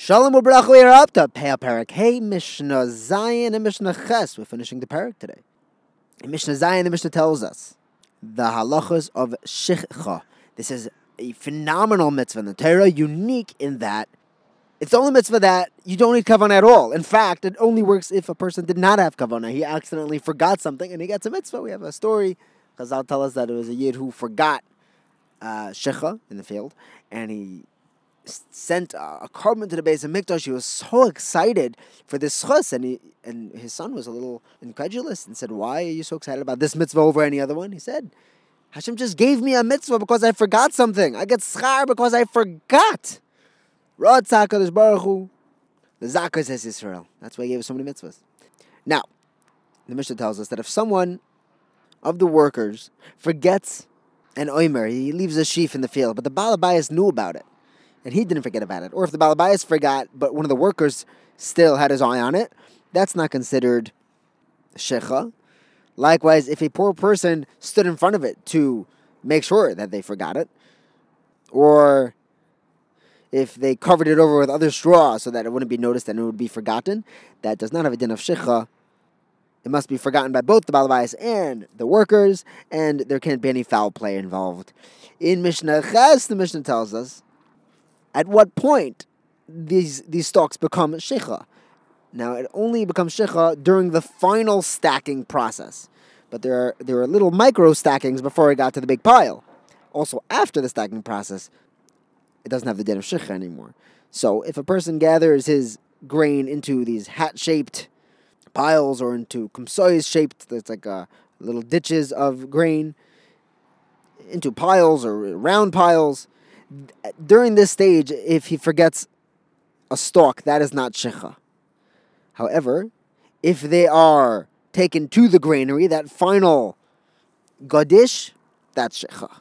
Shalom up to Peah Parak Hey Mishnah Zayin and Mishnah Ches. We're finishing the parak today. In Mishnah Zayin, the Mishnah tells us the halachas of Shichcha. This is a phenomenal mitzvah in the Torah, unique in that it's the only mitzvah that you don't need kavanah at all. In fact, it only works if a person did not have kavanah. He accidentally forgot something and he gets a mitzvah. We have a story. Chazal tell us that it was a yid who forgot uh, in the field and he sent a korban to the Beis HaMikdash. He was so excited for this chus, and he and his son was a little incredulous and said, "Why are you so excited about this mitzvah over any other one?" He said, "Hashem just gave me a mitzvah because I forgot something. I get schar because I forgot." Ratzah HaKadosh Baruch the Zakar says Israel. That's why he gave us so many mitzvahs. Now, the Mishnah tells us that if someone of the workers forgets an oimer, he leaves a sheaf in the field, but the Balabayas knew about it and he didn't forget about it. Or if the Balabayas forgot, but one of the workers still had his eye on it, that's not considered shichcha. Likewise, if a poor person stood in front of it to make sure that they forgot it, or if they covered it over with other straw so that it wouldn't be noticed and it would be forgotten, that does not have a din of shichcha. It must be forgotten by both the Balabayas and the workers, and there can't be any foul play involved. In Mishnah Ches, the Mishnah tells us at what point these these stalks become shichcha. Now it only becomes shichcha during the final stacking process, but there are there are little micro stackings before it got to the big pile. Also, after the stacking process, it doesn't have the din of shichcha anymore. So if a person gathers his grain into these hat shaped piles or into kumsois shaped, that's like uh, little ditches of grain, into piles or round piles during this stage, if he forgets a stalk, that is not shichcha. However, if they are taken to the granary, that final gadish, that's shichcha.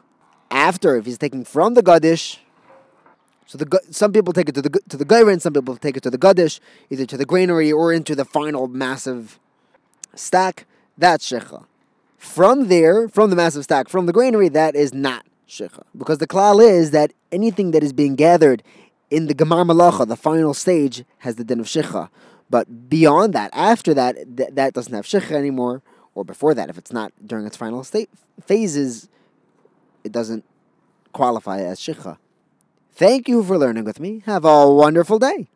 After, if he's taken from the gadish, so the some people take it to the to the gairin, some people take it to the gadish, either to the granary or into the final massive stack. That's shichcha. From there, from the massive stack, from the granary, that is not shichcha. Because the klal is that anything that is being gathered in the gemar malacha, the final stage, has the din of shichcha. But beyond that, after that, th- that doesn't have shichcha anymore. Or before that, if it's not during its final state phases, it doesn't qualify as shichcha. Thank you for learning with me. Have a wonderful day.